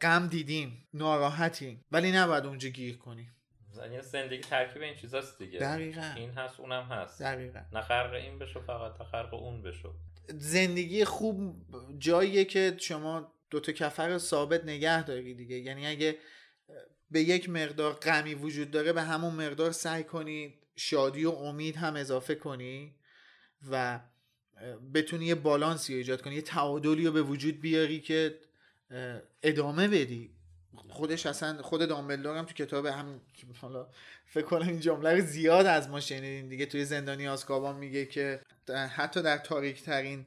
غم دیدیم ناراحتیم ولی نباید اونجا گیر کنیم. یعنی زندگی ترکیب این چیزاست دیگه. دقیقاً. این هست اونم هست. دقیقا. نه خرق این بشو فقط نه خرق اون بشو. زندگی خوب جاییه که شما دوتا کفر رو ثابت نگه داری دیگه. یعنی اگه به یک مقدار غمی وجود داره به همون مقدار سعی کنی شادی و امید هم اضافه کنی و بتونی یه بالانسی رو ایجاد کنی یه تعادلی رو به وجود بیاری که ادامه بدی. خودش اصلا خود دامبلدور هم تو کتاب هم حالا فکر کنم این جمله زیاد از ما شنیدین. دیگه توی زندانی آزکابان میگه که حتی در تاریک ترین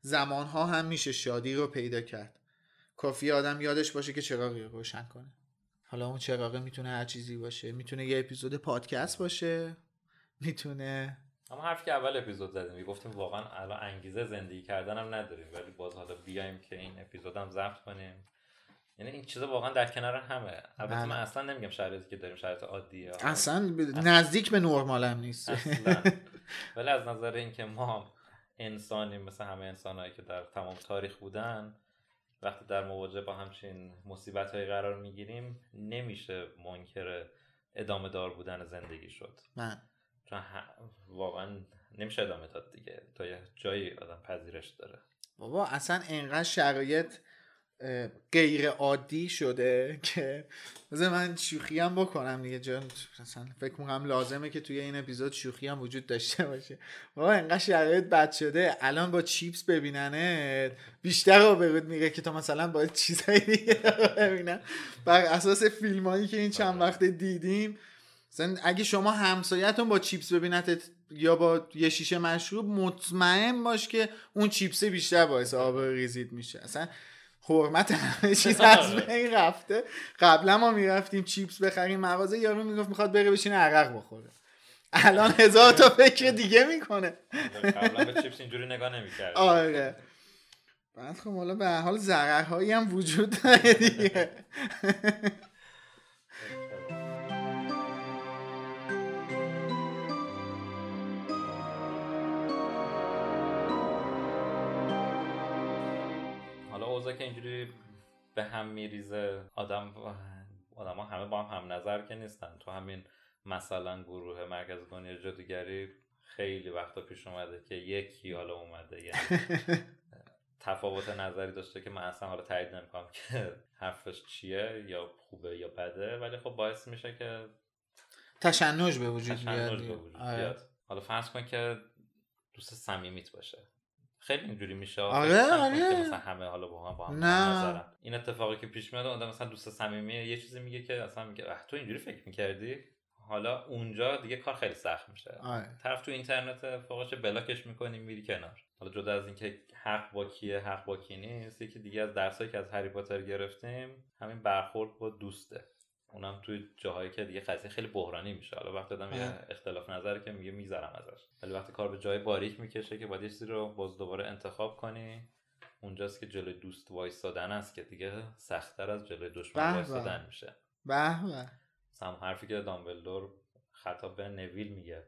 زمان ها هم میشه شادی رو پیدا کرد. کافی آدم یادش باشه که چراغی رو روشن کنه. حالا اون چراغه می‌تونه هر چیزی باشه. می‌تونه یه اپیزود پادکست باشه. می‌تونه اما حرفی که اول اپیزود زدیم گفتیم واقعا الان انگیزه زندگی کردن هم نداریم ولی باز حالا بیایم که این اپیزود هم ضبط کنیم. یعنی این چیزا واقعا در کنار همه. البته بله. من اصلا نمیگم شرایطی که داریم شرایط عادیه. اصلا ب- نزدیک به نرمال هم نیست. اصلا. ولی از نظر اینکه ما انسانیم مثل همه انسانهایی که در تمام تاریخ بودن وقتی در مواجهه با همچین مصیبت های قرار می‌گیریم نمیشه منکر ادامه دار بودن زندگی شد. من چون واقعا نمیشه ادامه داد دیگه. تا یه جایی آدم پذیرش داره. بابا اصلا انقدر شرایط غیر عادی شده که بذار من شوخی هم بکنم دیگه. چون اصلا فکر می‌کنم لازمه که توی این اپیزود شوخی هم وجود داشته باشه. بابا انقدر شرایط بد شده. الان با چیپس ببیننه بیشتر آبرود میره که تا مثلا با چیزهای دیگه رو ببینن. بر اساس فیلم هایی که این چند وقت دیدیم مثلا اگه شما همسایتون با چیپس ببینتت یا با یه شیشه مشروب مطمئن باش که اون چیپسه بیشتر باعث آب ریزید میشه. اصلا حرمت همه چیز از بین رفته. قبلا ما می‌رفتیم چیپس بخریم مغازه یارو می‌گفت می‌خواد بره بشینه عرق بخوره. الان هزار تا فکر دیگه می‌کنه. قبلا به چیپس اینجوری نگاه نمی‌کرد. آره. بعد خب حالا به حال ضررهایی هم وجود داره دیگه. اوضاع که اینجوری به هم میریزه آدم آدم ها همه با هم هم نظر که نیستن. تو همین مثلا گروه مرکز جادوگری خیلی وقتا پیش اومده که یکی حالا اومده. یعنی تفاوت نظری داشته که من اصلا حالا تایید نمی‌کنم که حرفش چیه یا خوبه یا بده ولی خب باعث میشه که تشنج به وجود تشنج بیاد. به وجود آره. بیاد. حالا فرض کن که دوست صمیمیت باشه. خیلی اینجوری میشه آره، آره. مثلا همه حالا با هم با هم نه. این اتفاقی که پیش میاد آدم مثلا دوست صمیمی یه چیزی میگه که اصلا میگه اه تو اینجوری فکر می‌کردی حالا اونجا دیگه کار خیلی سخت میشه آره. طرف تو اینترنت فوقش بلاکش می‌کنی میری کنار حالا جدا از اینکه حق با کیه حق با کی نیست یکی دیگه از درسایی که از هری پاتر گرفتیم همین برخورد با دوسته اونم توی جاهایی که دیگه قضیه خیلی بحرانی میشه. حالا وقتی آدم یه آره. اختلاف نظر که میگه می‌ذارم ازش. ولی وقتی کار به جای باریک می‌کشه که باید یه چیزی رو باز دوباره انتخاب کنی اونجاست که جلوی دوست وایستادن است که دیگه سختتر از جلوی دشمن. وایستادن میشه. به همون حرفی که دامبلدور خطاب به نویل میگه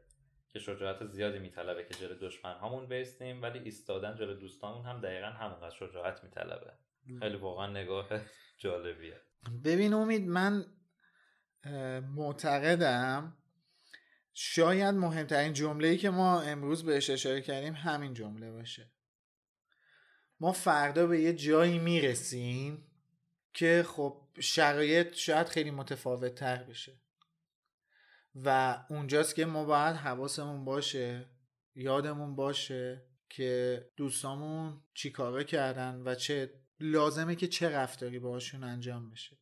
که شجاعت زیادی میطلبه که جلوی دشمن هامون بیستیم ولی ایستادن جلوی دوستامون هم دقیقا همونقدر شجاعت میطلبه. خیلی واقعا نگاه جالبیه. ببین امید من معتقدم شاید مهمترین جمله ای که ما امروز بهش اشاره کردیم همین جمله باشه. ما فردا به یه جایی می‌رسیم که خب شرایط شاید خیلی متفاوت تر بشه و اونجاست که ما باید حواسمون باشه یادمون باشه که دوستامون چی کارا کردن و چه لازمه که چه رفتاری باهاشون انجام بشه.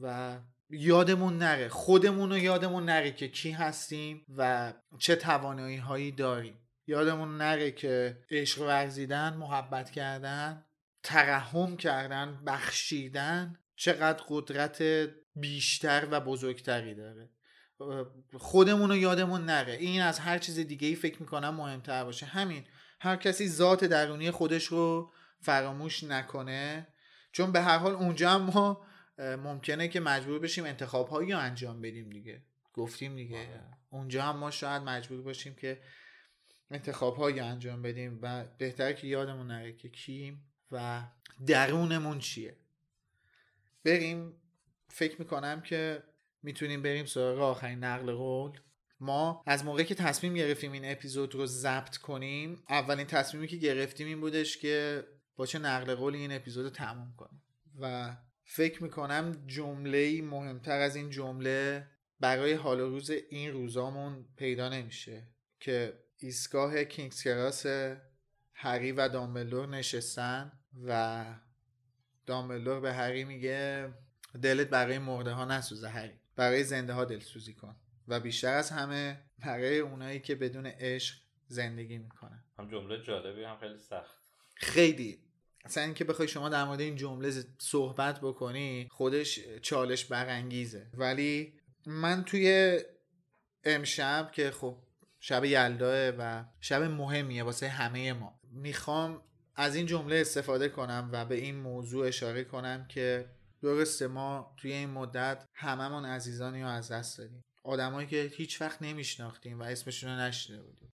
و یادمون نره خودمون رو یادمون نره که کی هستیم و چه توانایی هایی داریم. یادمون نره که عشق ورزیدن محبت کردن ترحم کردن بخشیدن چقدر قدرت بیشتر و بزرگتری داره. خودمون رو یادمون نره. این از هر چیز دیگه ای فکر می‌کنم مهمتر باشه. همین هر کسی ذات درونی خودش رو فراموش نکنه چون به هر حال اونجا هم ما ممکنه که مجبور بشیم انتخاب هایی رو انجام بدیم دیگه. گفتیم دیگه. اونجا هم ما شاید مجبور باشیم که انتخاب هایی انجام بدیم و بهتره که یادمون نره که کیم و درونمون چیه. بریم. فکر می‌کنم که می‌تونیم بریم سراغ آخرین نقل قول. ما از موقعی که تصمیم گرفتیم این اپیزود رو ضبط کنیم اولین تصمیمی که گرفتیم این بودش که با چه نقل قولی این اپیزود رو تموم کنیم. و فکر می‌کنم جمله مهمتر از این جمله برای حال روز این روزامون پیدا نمیشه که ایستگاه کینگز کراس هری و دامبلدور نشستن و دامبلدور به هری میگه دلت برای مرده ها نسوزه هری برای زنده ها دلسوزی کن و بیشتر از همه برای اونایی که بدون عشق زندگی می‌کنن. هم جمله جالبی هم خیلی سخت. خیلی اصلا اینکه بخوای شما در مورد این جمله صحبت بکنی خودش چالش برانگیزه. ولی من توی امشب که خب شب یلداه و شب مهمیه واسه همه ما می‌خوام از این جمله استفاده کنم و به این موضوع اشاره کنم که درسته ما توی این مدت هممون عزیزانی رو از دست دادیم. آدمایی که هیچ وقت نمیشناختیم و اسمشون رو نشنیده بودیم.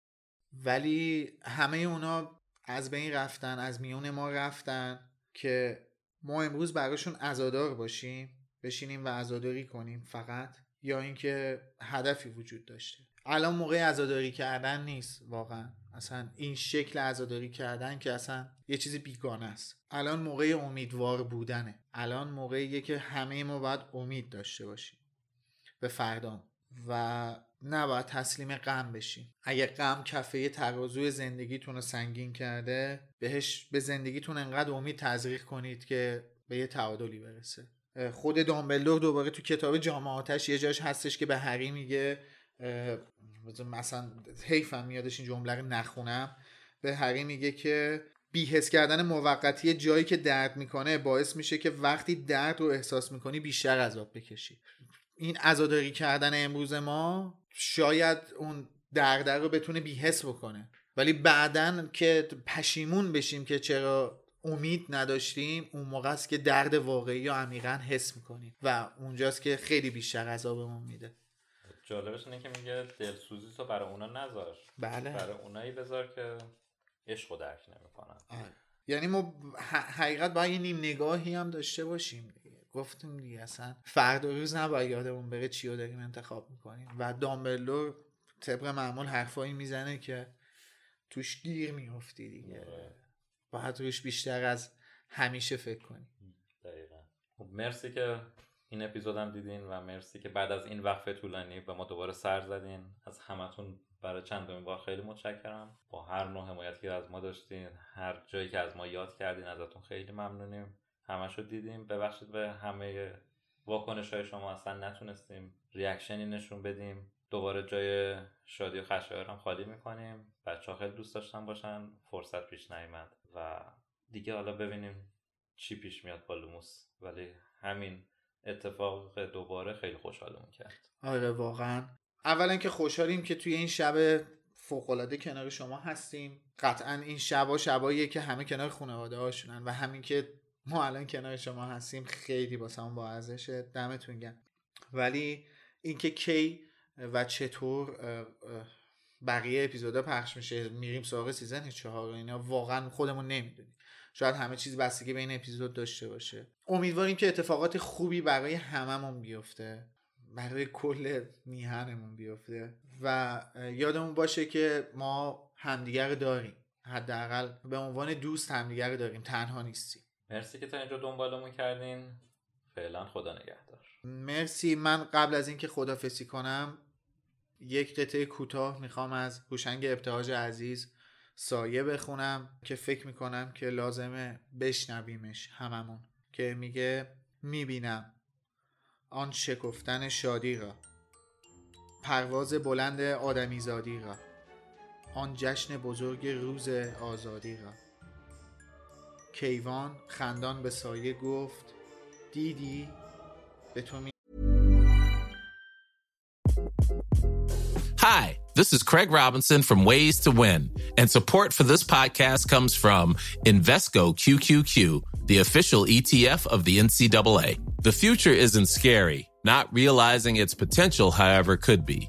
ولی همه اونا از بین رفتن از میون ما رفتن که ما امروز براشون عزادار باشیم بشینیم و عزاداری کنیم فقط یا اینکه هدفی وجود داشته. الان موقع عزاداری کردن نیست واقعا. اصلا این شکل عزاداری کردن که اصلا یه چیزی بیگانه است. الان موقع امیدوار بودنه. الان موقعیه که همه ما باید امید داشته باشیم. به فردا و نباید تسلیم غم بشیم. اگه غم کفه ترازوی زندگیتون رو سنگین کرده بهش به زندگیتون انقدر امید تزریق کنید که به یه تعادلی برسه. خود دامبلدور دوباره تو کتاب جامعاتش یه جاش هستش که به هری میگه. مثلا حیفم میادش این جمله رو نخونم. به هری میگه که بیهس کردن موقتی جایی که درد می‌کنه باعث میشه که وقتی درد رو احساس می‌کنی بیشتر عذاب بکشی. این عزاداری کردن امروز ما شاید اون درد رو بتونه بیهس بکنه. ولی بعدا که پشیمون بشیم که چرا امید نداشتیم اون موقع است که درد واقعی یا عمیقا حس می‌کنیم و اونجاست که خیلی بیشتر عذابمون میده. جالبش اینه که میگه دلسوزی تو برای اونا نذار. بله. برای اونایی بذار که عشق درک نمی‌کنن. آره. یعنی ما حقیقت باید یه نیم نگاهی هم داشته باشیم. گفتیم دیگه اصلا فردا روز نباید یادمون بره چی رو داریم انتخاب می‌کنیم. و دامبلور طبق معمول حرفایی می‌زنه که توش گیر میفتی دیگه. آره. باید روش بیشتر از همیشه فکر کنیم دقیقا. خب مرسی که این اپیزودم دیدین و مرسی که بعد از این وقفه طولانی به ما دوباره سر زدین. از همتون برای چندمین بار خیلی متشکرم. با هر نوع حمایتی که از ما داشتین هر جایی که از ما یاد کردین ازتون خیلی ممنونیم. همشو دیدیم. ببخشید به همه واکنش های شما اصلا نتونستیم ریاکشنی نشون بدیم. دوباره جای شادی و خشایار هم خالی می‌کنیم. بچه ها خیلی دوست داشتن باشن. فرصت پیش نیامد و دیگه حالا ببینیم چی پیش میاد با لوموس. ولی همین اتفاق دوباره خیلی خوشحالمون کرد. آره واقعا. اولا که خوشحالیم که توی این شب فوقالعاده کنار شما هستیم. قطعا این شبا شباییه که همه کنار خانواده هاشونن و همین که ما الان کنار شما هستیم خیلی با با ارزشه دمتون گرم. ولی اینکه کی و چطور بقیه اپیزودا پخش میشه میریم سراغ سیزن چهار اینا واقعا خودمون نمی‌دونیم. شاید همه چیز بستگی به این اپیزود داشته باشه. امیدواریم که اتفاقات خوبی برای هممون بیفته برای کل میهنمون بیفته و یادمون باشه که ما همدیگر داریم. حداقل به عنوان دوست همدیگر داریم. تنها نیستیم. مرسی که تا اینجا دنبالمون کردین. فعلا خدا نگهدار. مرسی. من قبل از اینکه خدافسی کنم یک قطعه کوتاه می‌خوام از هوشنگ ابتهاج عزیز سایه بخونم که فکر می‌کنم که لازمه بشنویمش هممون که میگه می‌بینم آن شکفتن شادی را پرواز بلند آدمیزادی را آن جشن بزرگ روز آزادی را. کیوان خندان به سایه گفت دیدی به تو می... Hi, this is Craig Robinson from Ways to Win, and support for this podcast comes from Invesco QQQ, the official ETF of the NCAA. The future isn't scary. Not realizing its potential, however, could be.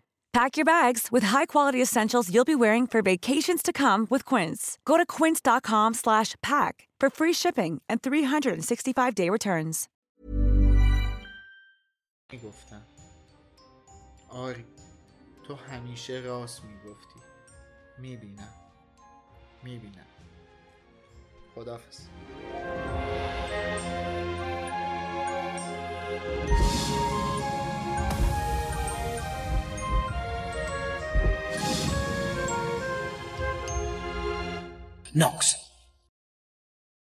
Pack your bags with high-quality essentials you'll be wearing for vacations to come with Quince. Go to quince.com/pack for free shipping and 365-day returns. میگفتم آری تو همیشه راست میگفتی میبینم میبینم خداحافظ knocks